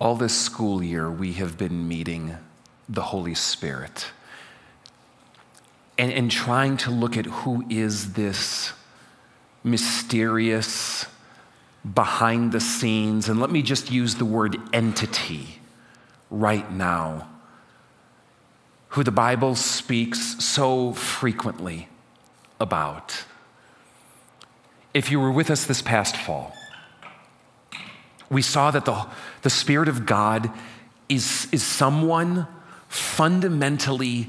All this school year, we have been meeting the Holy Spirit and, and trying to look at who is this mysterious, behind the scenes, and let me just use the word entity right now, who the Bible speaks so frequently about. If you were with us this past fall, we saw that the, the Spirit of God is, is someone fundamentally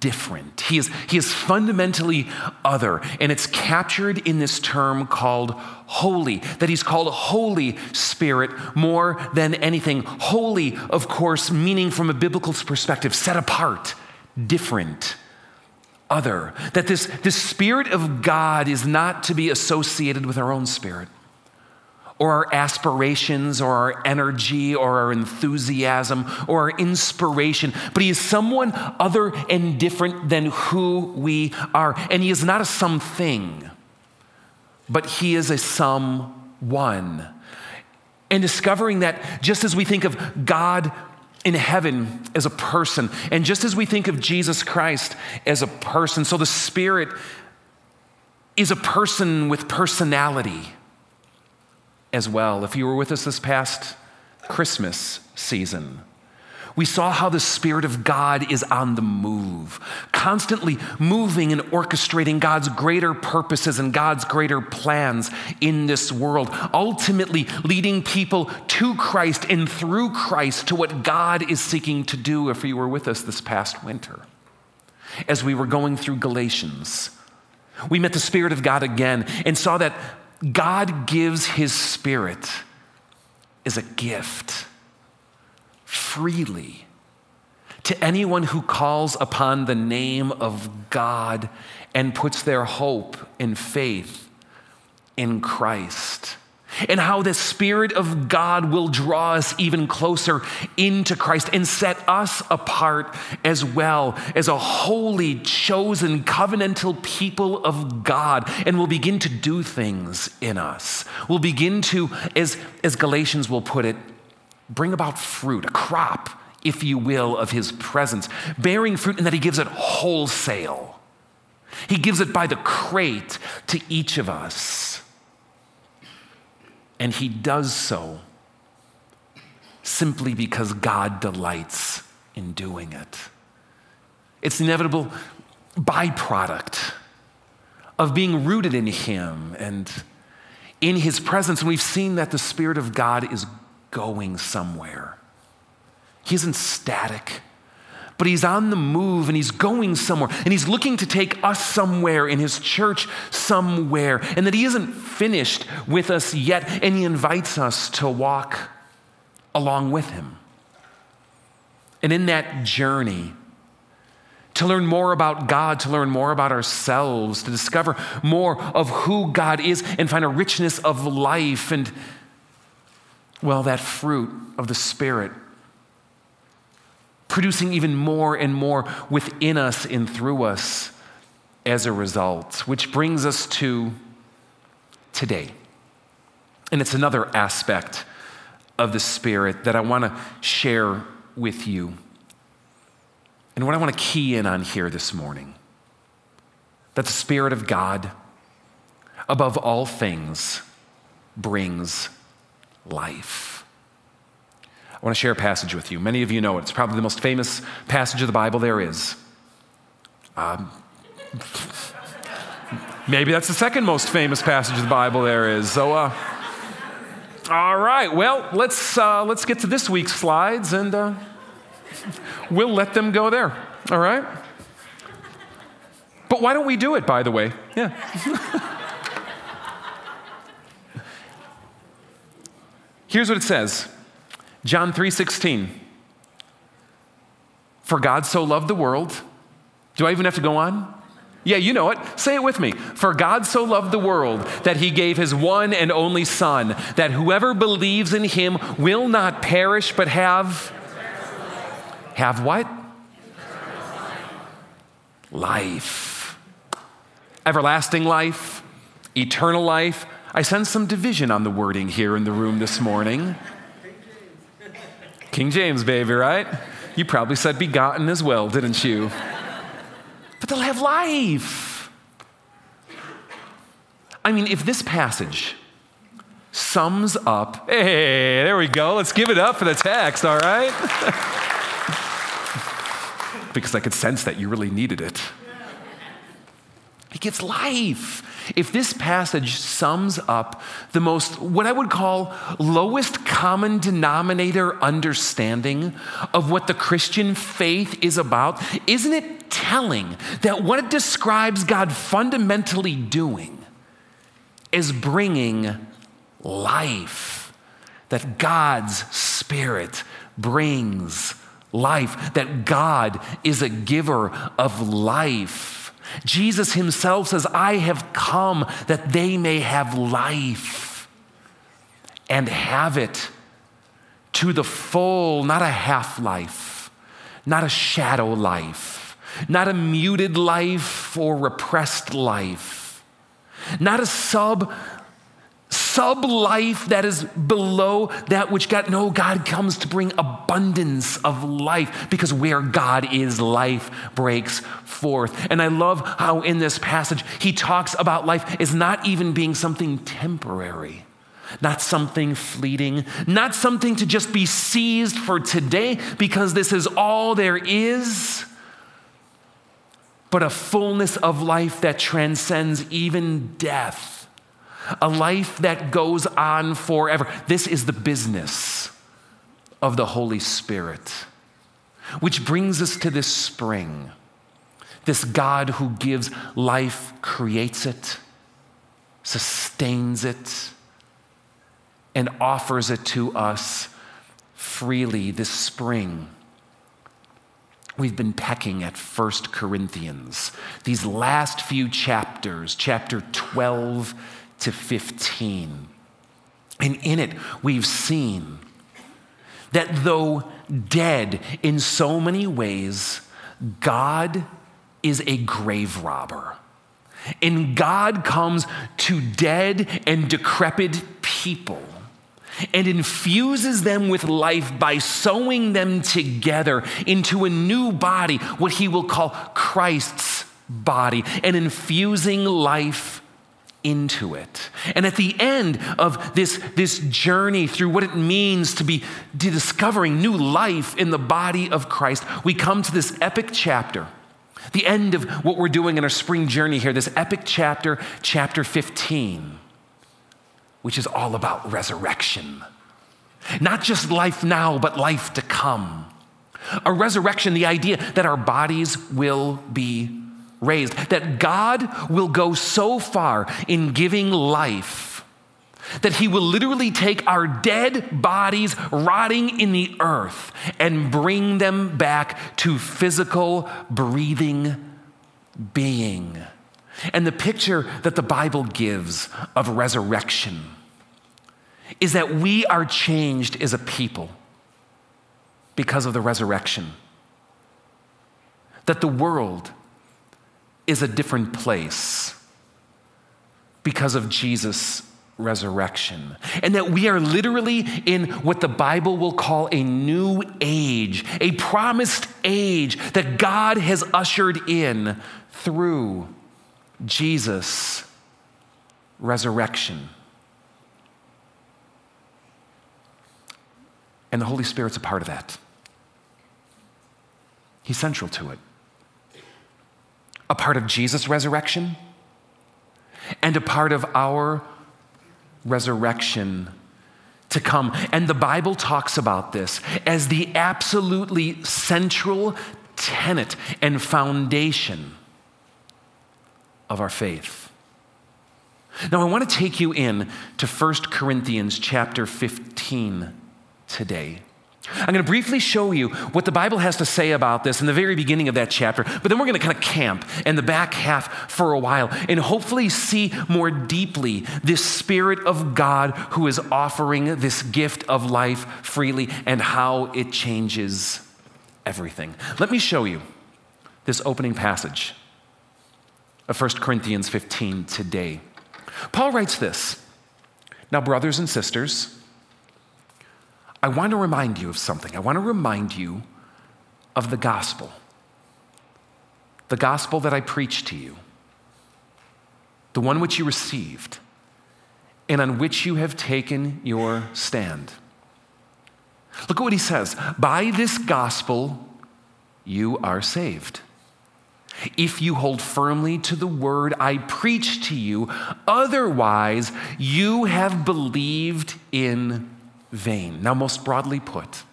different. He is, he is fundamentally other, and it's captured in this term called holy, that he's called a Holy Spirit more than anything. Holy, of course, meaning from a biblical perspective, set apart, different, other. That this, this Spirit of God is not to be associated with our own spirit or our aspirations or our energy or our enthusiasm or our inspiration, but he is someone other and different than who we are. And he is not a something, but he is a someone. And discovering that just as we think of God in heaven as a person, and just as we think of Jesus Christ as a person, so the Spirit is a person with personality as well. If you were with us this past Christmas season, we saw how the Spirit of God is on the move, constantly moving and orchestrating God's greater purposes and God's greater plans in this world, ultimately leading people to Christ and through Christ to what God is seeking to do. If you were with us this past winter, as we were going through Galatians, we met the Spirit of God again and saw that God gives his spirit as a gift freely to anyone who calls upon the name of God and puts their hope and faith in Christ and how the Spirit of God will draw us even closer into Christ and set us apart as well as a holy, chosen, covenantal people of God. And will begin to do things in us. We'll begin to, as, as Galatians will put it, bring about fruit, a crop, if you will, of His presence, bearing fruit in that He gives it wholesale. He gives it by the crate to each of us. And he does so simply because God delights in doing it. It's inevitable byproduct of being rooted in him and in his presence. And we've seen that the Spirit of God is going somewhere. He isn't static but he's on the move and he's going somewhere and he's looking to take us somewhere in his church somewhere and that he isn't finished with us yet and he invites us to walk along with him. And in that journey, to learn more about God, to learn more about ourselves, to discover more of who God is and find a richness of life and, well, that fruit of the Spirit producing even more and more within us and through us as a result. Which brings us to today. And it's another aspect of the Spirit that I want to share with you. And what I want to key in on here this morning that the Spirit of God, above all things, brings life. I want to share a passage with you. Many of you know it. It's probably the most famous passage of the Bible there is. Um, maybe that's the second most famous passage of the Bible there is. So, uh, all right. Well, let's uh, let's get to this week's slides, and uh, we'll let them go there. All right. But why don't we do it? By the way, yeah. Here's what it says. John 3:16. For God so loved the world. Do I even have to go on? Yeah, you know it. Say it with me. For God so loved the world that he gave his one and only Son, that whoever believes in him will not perish but have. Have what? Life. Everlasting life, eternal life. I sense some division on the wording here in the room this morning. King James, baby, right? You probably said begotten as well, didn't you? But they'll have life. I mean, if this passage sums up, hey, there we go, let's give it up for the text, all right? because I could sense that you really needed it. It gives life. If this passage sums up the most, what I would call lowest common denominator understanding of what the Christian faith is about, isn't it telling that what it describes God fundamentally doing is bringing life? That God's Spirit brings life, that God is a giver of life Jesus himself says, I have come that they may have life and have it to the full, not a half life, not a shadow life, not a muted life or repressed life, not a sub sub life that is below that which God, no, God comes to bring abundance of life because where God is, life breaks forth. And I love how in this passage he talks about life as not even being something temporary. Not something fleeting, not something to just be seized for today because this is all there is, but a fullness of life that transcends even death a life that goes on forever. This is the business of the Holy Spirit. Which brings us to this spring. This God who gives life, creates it, sustains it, and offers it to us freely this spring. We've been pecking at First Corinthians, these last few chapters, chapter 12 to 15. And in it, we've seen that though dead in so many ways, God is a grave robber. And God comes to dead and decrepit people and infuses them with life by sewing them together into a new body, what he will call Christ's body, and infusing life into it. And at the end of this, this journey through what it means to be discovering new life in the body of Christ, we come to this epic chapter. The end of what we're doing in our spring journey here, this epic chapter, chapter 15, which is all about resurrection. Not just life now, but life to come. A resurrection, the idea that our bodies will be raised, that God will go so far in giving life that he will literally take our dead bodies rotting in the earth and bring them back to physical, breathing being. And the picture that the Bible gives of resurrection is that we are changed as a people because of the resurrection. That the world is a different place because of Jesus' resurrection. And that we are literally in what the Bible will call a new age, a promised age that God has ushered in through Jesus' resurrection. And the Holy Spirit's a part of that. He's central to it a part of Jesus' resurrection and a part of our resurrection to come. And the Bible talks about this as the absolutely central tenet and foundation of our faith. Now, I want to take you in to 1 Corinthians chapter 15 today. I'm going to briefly show you what the Bible has to say about this in the very beginning of that chapter, but then we're going to kind of camp in the back half for a while and hopefully see more deeply this Spirit of God who is offering this gift of life freely and how it changes everything. Let me show you this opening passage of 1 Corinthians 15 today. Paul writes this Now, brothers and sisters, I want to remind you of something. I want to remind you of the gospel. The gospel that I preached to you, the one which you received, and on which you have taken your stand. Look at what he says By this gospel, you are saved. If you hold firmly to the word I preach to you, otherwise, you have believed in vain. Now, most broadly put,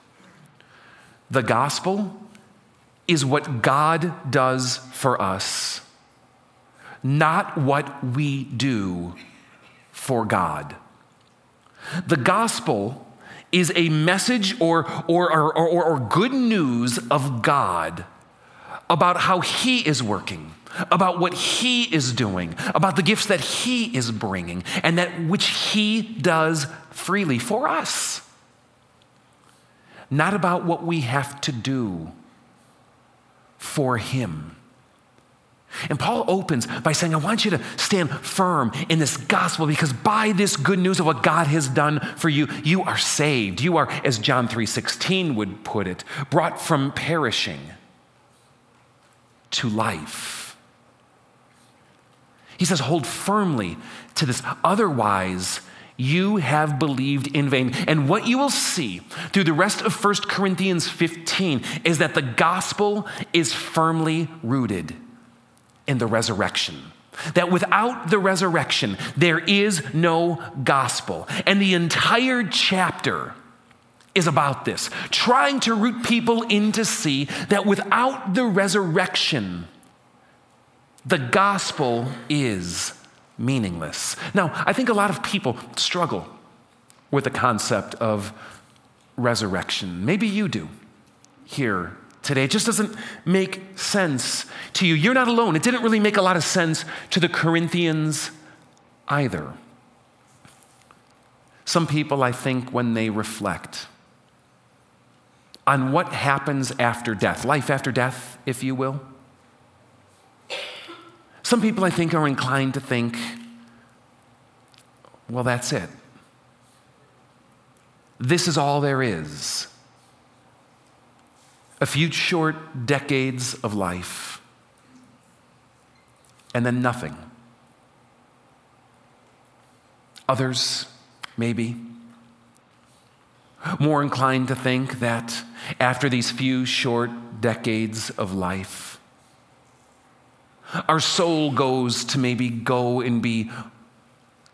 the gospel is what God does for us, not what we do for God. The gospel is a message or, or, or, or, or good news of God about how He is working, about what He is doing, about the gifts that He is bringing, and that which He does freely for us. Not about what we have to do for Him. And Paul opens by saying, I want you to stand firm in this gospel because by this good news of what God has done for you, you are saved. You are, as John 3:16 would put it, brought from perishing to life. He says, hold firmly to this. Otherwise, you have believed in vain. And what you will see through the rest of 1 Corinthians 15 is that the gospel is firmly rooted in the resurrection. That without the resurrection, there is no gospel. And the entire chapter is about this, trying to root people in to see that without the resurrection, the gospel is meaningless. Now, I think a lot of people struggle with the concept of resurrection. Maybe you do here today. It just doesn't make sense to you. You're not alone. It didn't really make a lot of sense to the Corinthians either. Some people, I think, when they reflect on what happens after death, life after death, if you will, some people, I think, are inclined to think, well, that's it. This is all there is a few short decades of life, and then nothing. Others, maybe, more inclined to think that after these few short decades of life, our soul goes to maybe go and be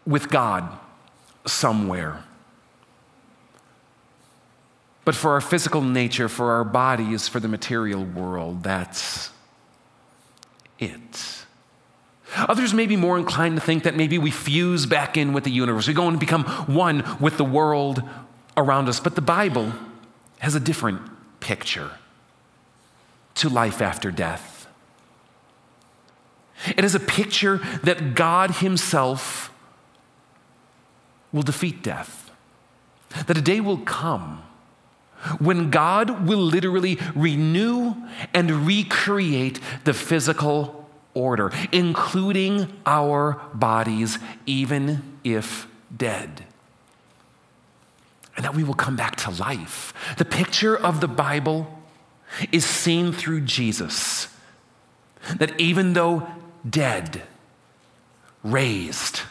with God somewhere. But for our physical nature, for our bodies, for the material world, that's it. Others may be more inclined to think that maybe we fuse back in with the universe. We go and become one with the world around us. But the Bible has a different picture to life after death. It is a picture that God Himself will defeat death, that a day will come when God will literally renew and recreate the physical order, including our bodies, even if dead. And that we will come back to life. The picture of the Bible is seen through Jesus. That even though dead, raised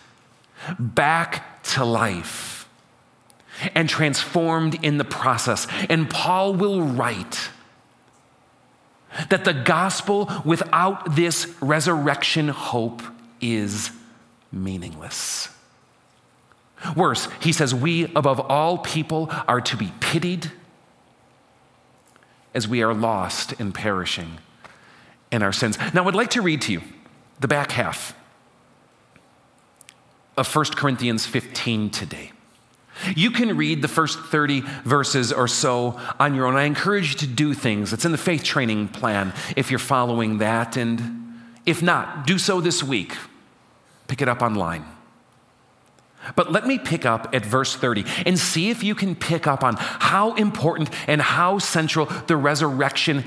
back to life, and transformed in the process. And Paul will write that the gospel without this resurrection hope is meaningless. Worse, he says, we above all people are to be pitied as we are lost and perishing in our sins. Now, I'd like to read to you the back half of 1 Corinthians 15 today. You can read the first 30 verses or so on your own. I encourage you to do things. It's in the faith training plan if you're following that. And if not, do so this week. Pick it up online. But let me pick up at verse 30 and see if you can pick up on how important and how central the resurrection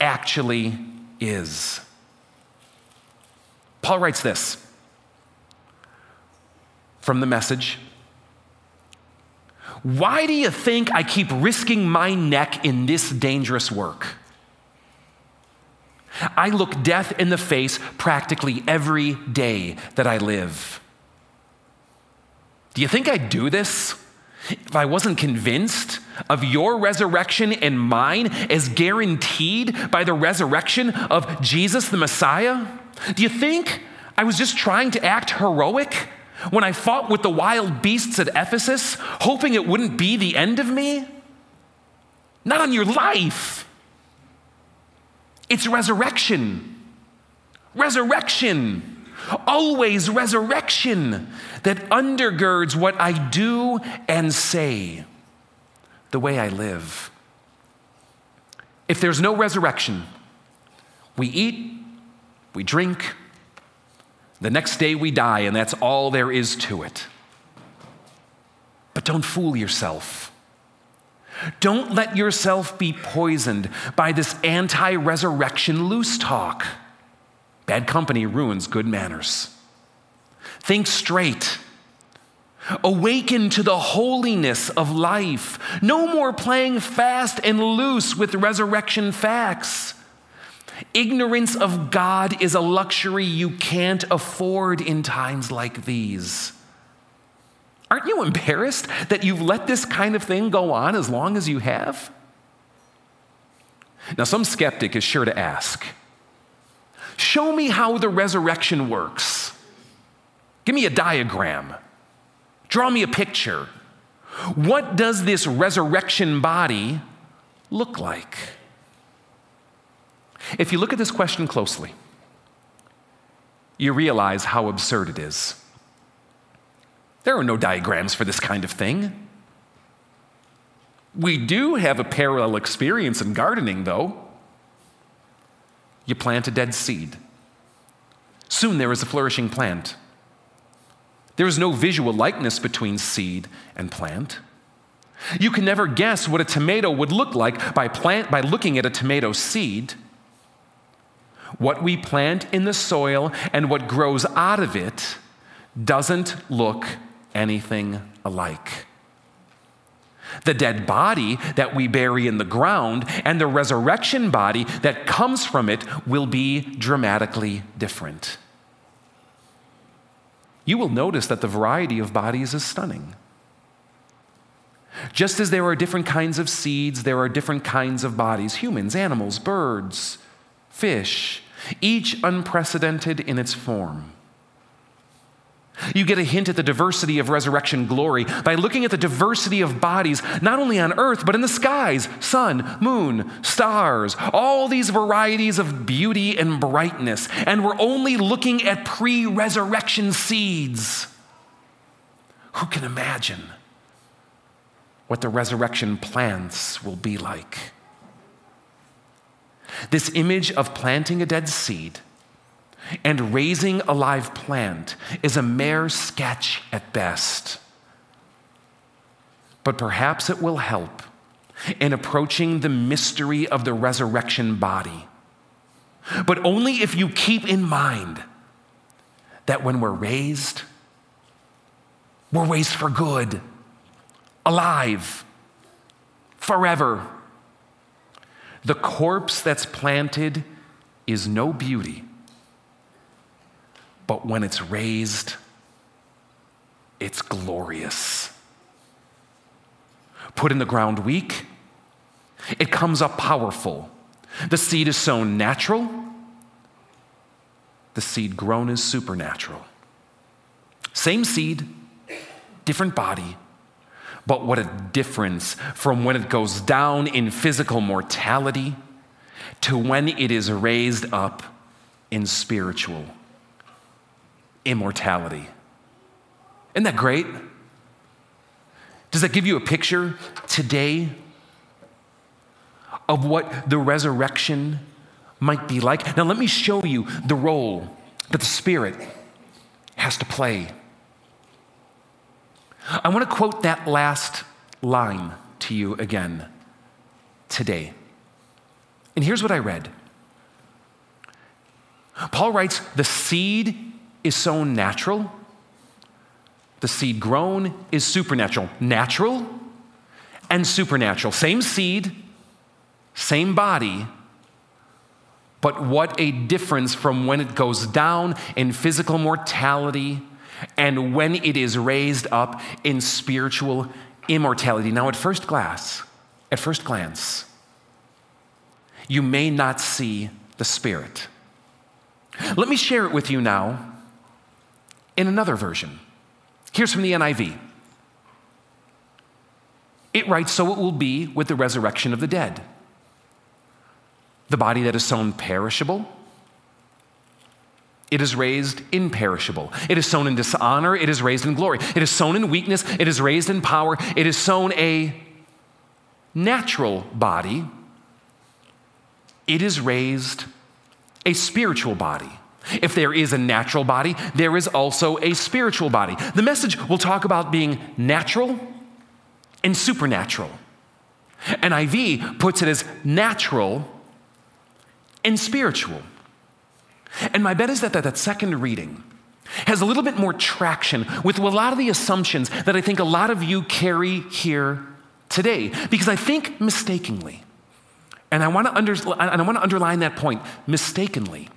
actually is. Paul writes this from the message Why do you think I keep risking my neck in this dangerous work? I look death in the face practically every day that I live. Do you think I'd do this if I wasn't convinced of your resurrection and mine as guaranteed by the resurrection of Jesus the Messiah? Do you think I was just trying to act heroic when I fought with the wild beasts at Ephesus, hoping it wouldn't be the end of me? Not on your life. It's resurrection. Resurrection. Always resurrection that undergirds what I do and say, the way I live. If there's no resurrection, we eat, we drink, the next day we die, and that's all there is to it. But don't fool yourself. Don't let yourself be poisoned by this anti resurrection loose talk. Bad company ruins good manners. Think straight. Awaken to the holiness of life. No more playing fast and loose with resurrection facts. Ignorance of God is a luxury you can't afford in times like these. Aren't you embarrassed that you've let this kind of thing go on as long as you have? Now, some skeptic is sure to ask Show me how the resurrection works. Give me a diagram. Draw me a picture. What does this resurrection body look like? If you look at this question closely, you realize how absurd it is. There are no diagrams for this kind of thing. We do have a parallel experience in gardening, though. You plant a dead seed. Soon there is a flourishing plant. There is no visual likeness between seed and plant. You can never guess what a tomato would look like by, plant, by looking at a tomato seed. What we plant in the soil and what grows out of it doesn't look anything alike. The dead body that we bury in the ground and the resurrection body that comes from it will be dramatically different. You will notice that the variety of bodies is stunning. Just as there are different kinds of seeds, there are different kinds of bodies humans, animals, birds, fish, each unprecedented in its form. You get a hint at the diversity of resurrection glory by looking at the diversity of bodies, not only on earth, but in the skies sun, moon, stars, all these varieties of beauty and brightness. And we're only looking at pre resurrection seeds. Who can imagine what the resurrection plants will be like? This image of planting a dead seed and raising a live plant is a mere sketch at best. But perhaps it will help in approaching the mystery of the resurrection body. But only if you keep in mind that when we're raised, we're raised for good, alive, forever. The corpse that's planted is no beauty but when it's raised, it's glorious. Put in the ground weak, it comes up powerful. The seed is sown natural, the seed grown is supernatural. Same seed, different body, but what a difference from when it goes down in physical mortality to when it is raised up in spiritual immortality. Isn't that great? Does that give you a picture today of what the resurrection might be like? Now, let me show you the role that the Spirit has to play. I want to quote that last line to you again today. And here's what I read Paul writes, The seed is sown natural, the seed grown is supernatural. Natural and supernatural. Same seed, same body, but what a difference from when it goes down in physical mortality and when it is raised up in spiritual immortality. Now, at first glance, at first glance, you may not see the Spirit. Let me share it with you now in another version. Here's from the NIV. It writes, So it will be with the resurrection of the dead. The body that is sown perishable, it is raised imperishable. It is sown in dishonor, it is raised in glory. It is sown in weakness, it is raised in power. It is sown a natural body, it is raised a spiritual body. If there is a natural body, there is also a spiritual body. The message will talk about being natural and supernatural. NIV puts it as natural and spiritual. And my bet is that that, that second reading has a little bit more traction with a lot of the assumptions that I think a lot of you carry here today. Because I think mistakenly, and I want to, under, and I want to underline that point mistakenly.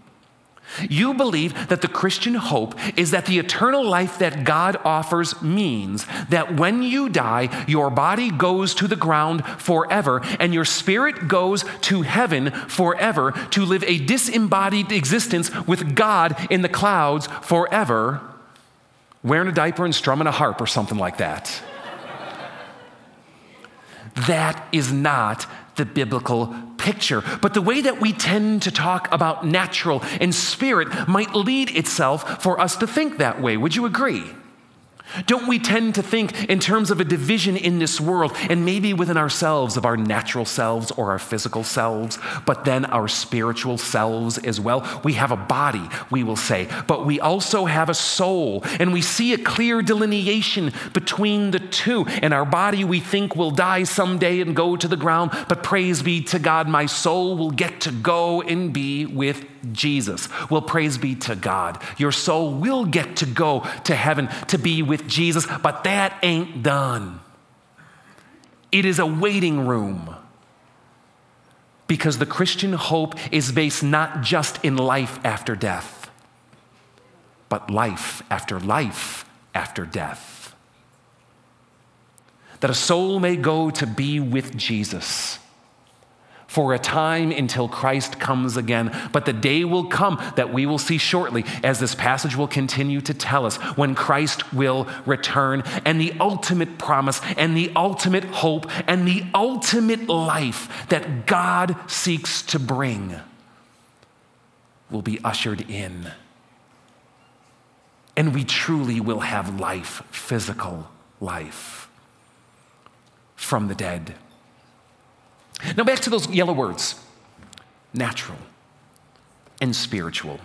You believe that the Christian hope is that the eternal life that God offers means that when you die, your body goes to the ground forever and your spirit goes to heaven forever to live a disembodied existence with God in the clouds forever, wearing a diaper and strumming a harp or something like that. that is not the biblical picture. But the way that we tend to talk about natural and spirit might lead itself for us to think that way. Would you agree? Don't we tend to think in terms of a division in this world and maybe within ourselves of our natural selves or our physical selves, but then our spiritual selves as well? We have a body, we will say, but we also have a soul, and we see a clear delineation between the two. And our body we think will die someday and go to the ground, but praise be to God, my soul will get to go and be with Jesus. Well, praise be to God. Your soul will get to go to heaven to be with Jesus, but that ain't done. It is a waiting room because the Christian hope is based not just in life after death, but life after life after death. That a soul may go to be with Jesus for a time until Christ comes again. But the day will come that we will see shortly, as this passage will continue to tell us, when Christ will return. And the ultimate promise, and the ultimate hope, and the ultimate life that God seeks to bring will be ushered in. And we truly will have life, physical life, from the dead. Now, back to those yellow words natural and spiritual.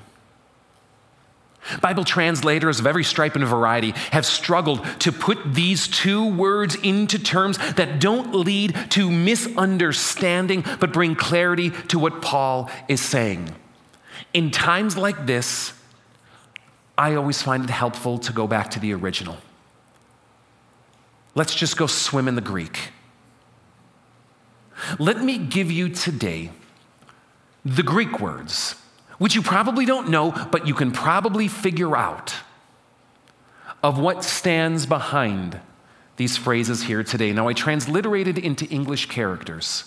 Bible translators of every stripe and variety have struggled to put these two words into terms that don't lead to misunderstanding, but bring clarity to what Paul is saying. In times like this, I always find it helpful to go back to the original. Let's just go swim in the Greek. Let me give you today the Greek words, which you probably don't know, but you can probably figure out of what stands behind these phrases here today. Now, I transliterated into English characters,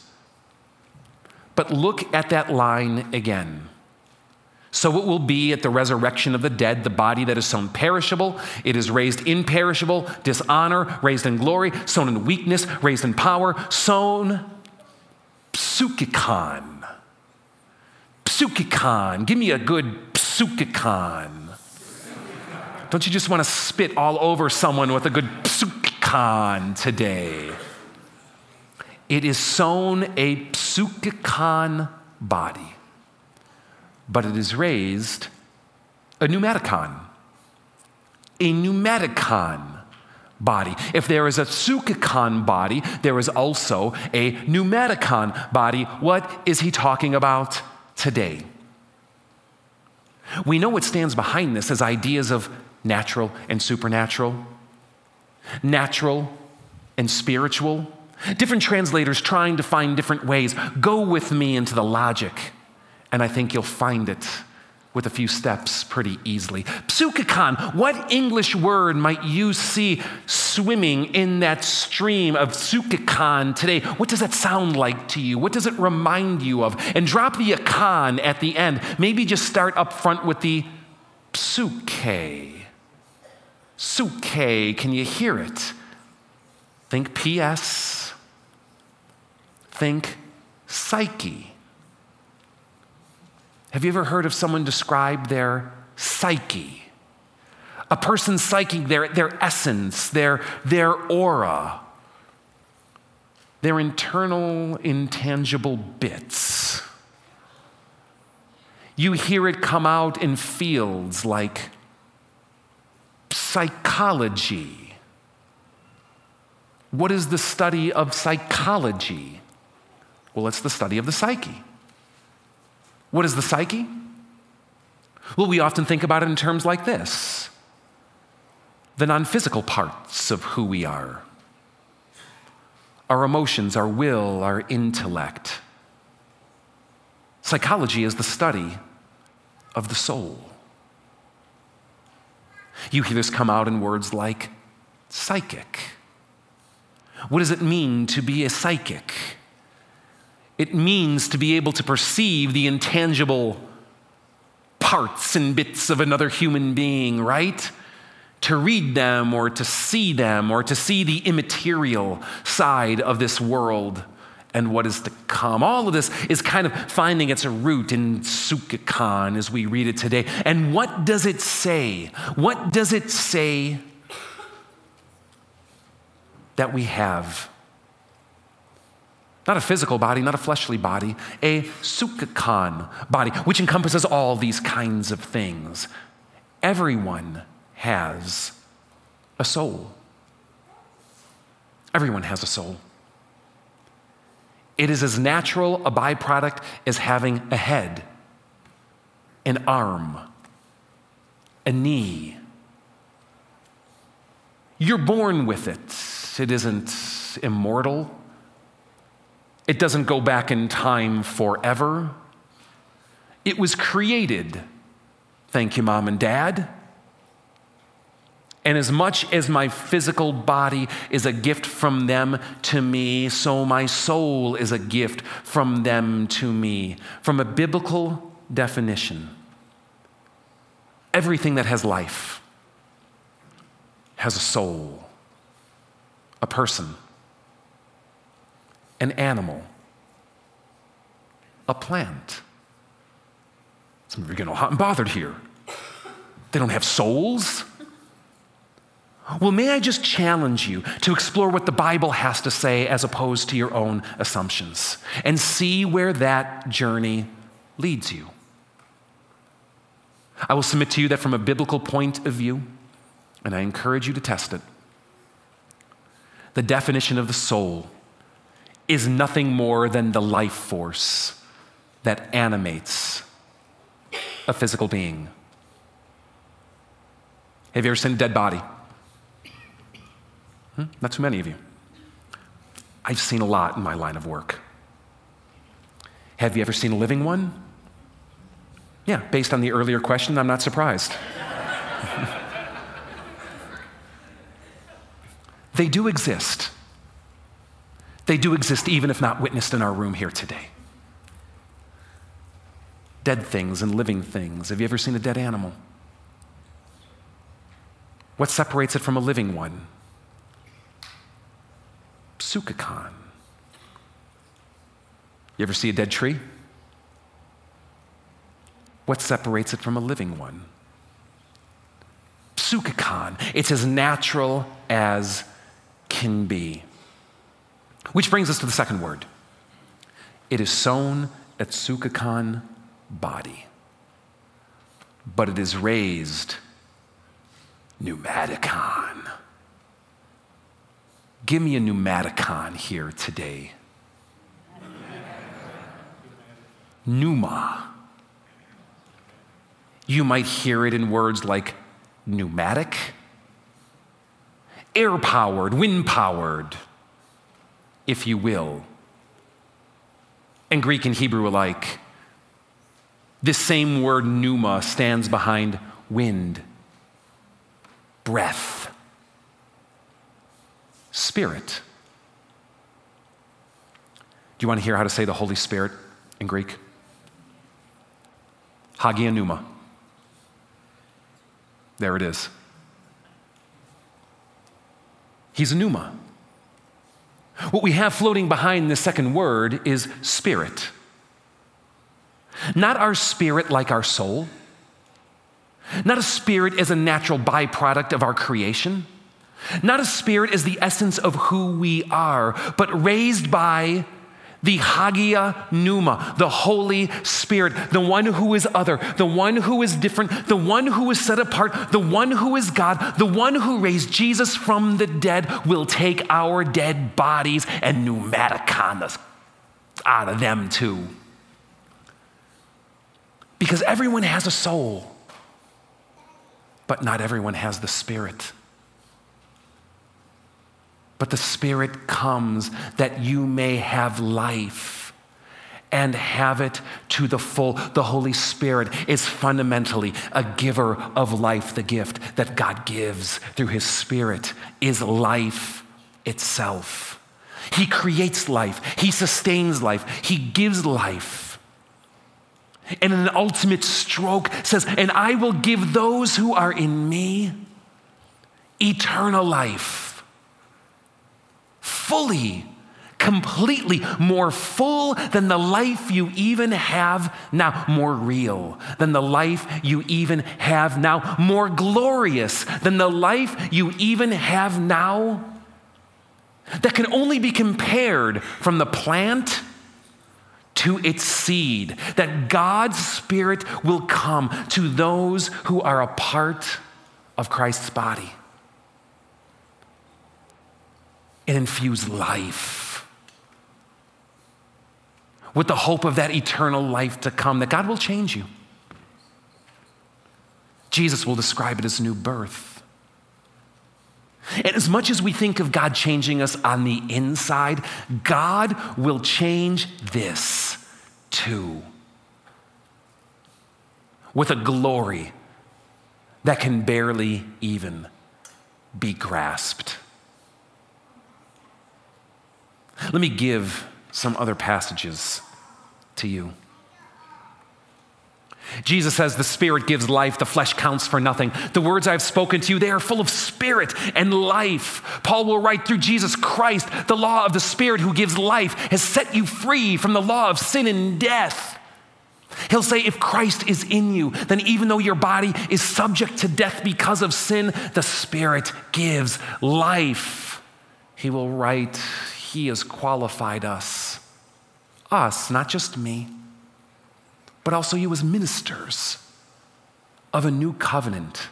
but look at that line again. So it will be at the resurrection of the dead, the body that is sown perishable, it is raised imperishable, dishonor, raised in glory, sown in weakness, raised in power, sown psukikon. Psukikon. Give me a good psukikon. Don't you just want to spit all over someone with a good psukikon today? It is sown a psukikon body, but it is raised a pneumaticon. A pneumaticon body. If there is a psukikon body, there is also a pneumaticon body. What is he talking about today? We know what stands behind this as ideas of natural and supernatural, natural and spiritual. Different translators trying to find different ways. Go with me into the logic, and I think you'll find it with a few steps pretty easily. Psuchikon, what English word might you see swimming in that stream of psuchikon today? What does that sound like to you? What does it remind you of? And drop the akon at the end. Maybe just start up front with the psuche. Psuche, can you hear it? Think PS. Think psyche. Have you ever heard of someone describe their psyche? A person's psyche, their, their essence, their, their aura, their internal, intangible bits. You hear it come out in fields like psychology. What is the study of psychology? Well, it's the study of the psyche. What is the psyche? Well, we often think about it in terms like this the non physical parts of who we are our emotions, our will, our intellect. Psychology is the study of the soul. You hear this come out in words like psychic. What does it mean to be a psychic? It means to be able to perceive the intangible parts and bits of another human being, right? To read them or to see them or to see the immaterial side of this world and what is to come. All of this is kind of finding its root in Psuchikon as we read it today. And what does it say? What does it say that we have? Not a physical body, not a fleshly body, a Psuchikon body, which encompasses all these kinds of things. Everyone has a soul. Everyone has a soul. It is as natural a byproduct as having a head, an arm, a knee. You're born with it. It isn't immortal. It doesn't go back in time forever. It was created. Thank you, mom and dad. And as much as my physical body is a gift from them to me, so my soul is a gift from them to me. From a biblical definition, everything that has life has a soul, a person, an animal, a plant. Some of you are getting all hot and bothered here. They don't have souls. Well, may I just challenge you to explore what the Bible has to say as opposed to your own assumptions and see where that journey leads you. I will submit to you that from a biblical point of view, and I encourage you to test it, the definition of the soul is nothing more than the life force that animates a physical being. Have you ever seen a dead body? Hmm? Not too many of you. I've seen a lot in my line of work. Have you ever seen a living one? Yeah, based on the earlier question, I'm not surprised. they do exist. They do exist, even if not witnessed in our room here today. Dead things and living things. Have you ever seen a dead animal? What separates it from a living one? Psuchikon. You ever see a dead tree? What separates it from a living one? Psuchikon. It's as natural as can be. Which brings us to the second word. It is sown at Psuchikon body, but it is raised pneumaticon. Give me a pneumaticon here today. Pneuma. You might hear it in words like pneumatic, air powered, wind powered, if you will. And Greek and Hebrew alike. This same word pneuma stands behind wind, breath, spirit. Do you want to hear how to say the Holy Spirit in Greek? Hagia pneuma. There it is. He's a pneuma. What we have floating behind the second word is spirit. Not our spirit like our soul, not a spirit as a natural byproduct of our creation, not a spirit as the essence of who we are, but raised by the Hagia Pneuma, the Holy Spirit, the one who is other, the one who is different, the one who is set apart, the one who is God, the one who raised Jesus from the dead will take our dead bodies and pneumatikon us out of them too. Because everyone has a soul, but not everyone has the Spirit but the Spirit comes that you may have life and have it to the full. The Holy Spirit is fundamentally a giver of life. The gift that God gives through His Spirit is life itself. He creates life, He sustains life, He gives life. And in an ultimate stroke says, And I will give those who are in me eternal life fully, completely, more full than the life you even have now, more real than the life you even have now, more glorious than the life you even have now, that can only be compared from the plant to its seed, that God's Spirit will come to those who are a part of Christ's body and infuse life with the hope of that eternal life to come, that God will change you. Jesus will describe it as new birth. And as much as we think of God changing us on the inside, God will change this too. With a glory that can barely even be grasped. Let me give some other passages to you. Jesus says, The Spirit gives life, the flesh counts for nothing. The words I've spoken to you, they are full of spirit and life. Paul will write through Jesus Christ, the law of the Spirit who gives life has set you free from the law of sin and death. He'll say, If Christ is in you, then even though your body is subject to death because of sin, the Spirit gives life. He will write, he has qualified us, us, not just me, but also you as ministers of a new covenant.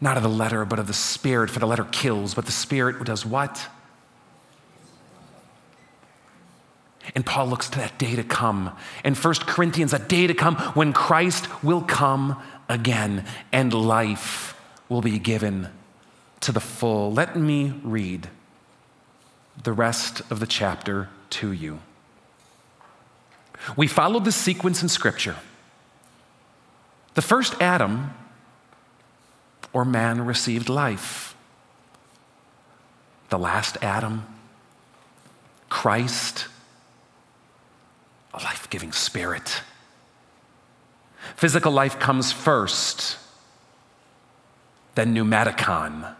Not of the letter, but of the Spirit, for the letter kills, but the Spirit does what? And Paul looks to that day to come. In 1 Corinthians, that day to come when Christ will come again and life will be given to the full. Let me read the rest of the chapter to you. We followed the sequence in Scripture. The first Adam, or man, received life. The last Adam, Christ, a life giving spirit. Physical life comes first, then pneumatikon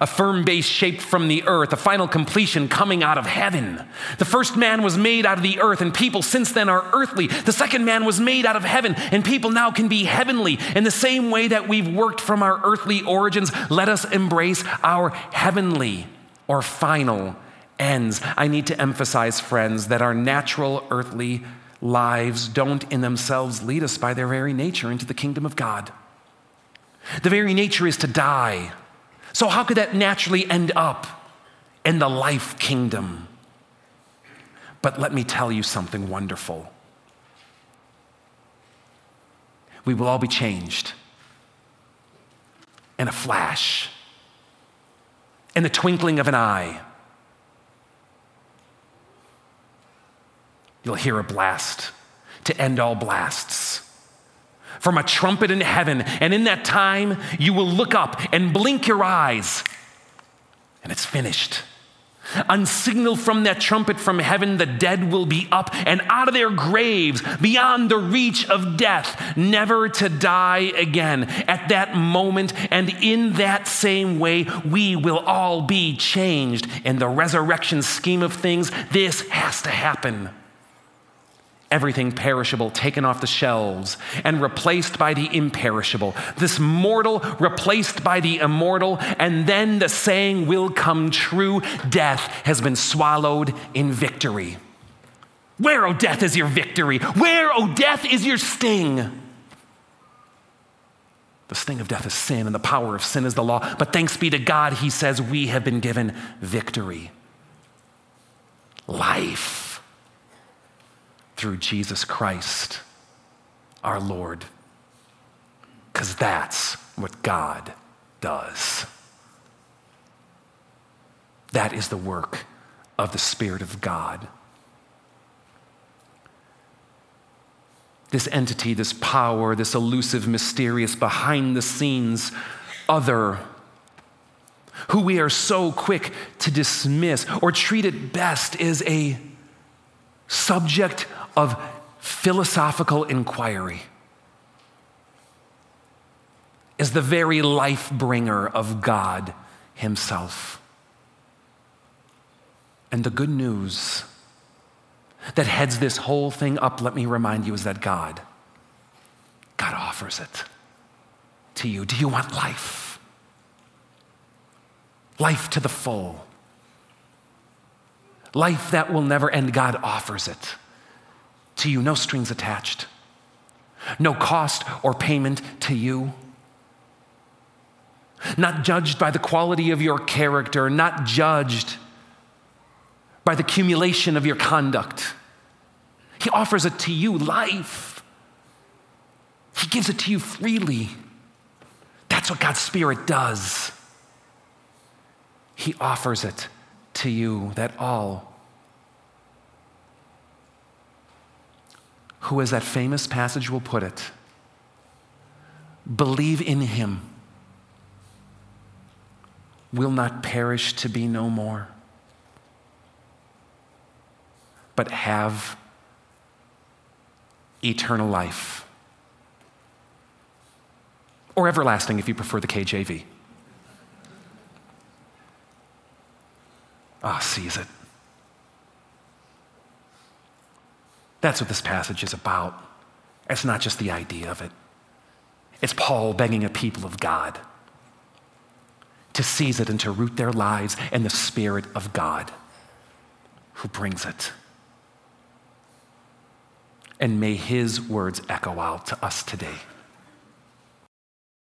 a firm base shaped from the earth, a final completion coming out of heaven. The first man was made out of the earth, and people since then are earthly. The second man was made out of heaven, and people now can be heavenly. In the same way that we've worked from our earthly origins, let us embrace our heavenly or final ends. I need to emphasize, friends, that our natural earthly lives don't in themselves lead us by their very nature into the kingdom of God. The very nature is to die so, how could that naturally end up in the life kingdom? But let me tell you something wonderful. We will all be changed in a flash, in the twinkling of an eye. You'll hear a blast to end all blasts from a trumpet in heaven. And in that time, you will look up and blink your eyes, and it's finished. On signal from that trumpet from heaven, the dead will be up and out of their graves beyond the reach of death, never to die again. At that moment and in that same way, we will all be changed. In the resurrection scheme of things, this has to happen everything perishable taken off the shelves and replaced by the imperishable, this mortal replaced by the immortal, and then the saying will come true death has been swallowed in victory. Where, O oh, death, is your victory? Where, O oh, death, is your sting? The sting of death is sin, and the power of sin is the law. But thanks be to God, he says, we have been given victory. Life through Jesus Christ, our Lord. Because that's what God does. That is the work of the Spirit of God. This entity, this power, this elusive, mysterious, behind the scenes other, who we are so quick to dismiss or treat at best is a subject of philosophical inquiry is the very life bringer of God Himself. And the good news that heads this whole thing up, let me remind you, is that God, God offers it to you. Do you want life? Life to the full. Life that will never end, God offers it to you, no strings attached, no cost or payment to you. Not judged by the quality of your character, not judged by the accumulation of your conduct. He offers it to you life. He gives it to you freely. That's what God's Spirit does. He offers it to you that all who, as that famous passage will put it, believe in him will not perish to be no more, but have eternal life. Or everlasting if you prefer the KJV. Ah, oh, seize it. That's what this passage is about. It's not just the idea of it, it's Paul begging a people of God to seize it and to root their lives in the Spirit of God who brings it. And may his words echo out to us today.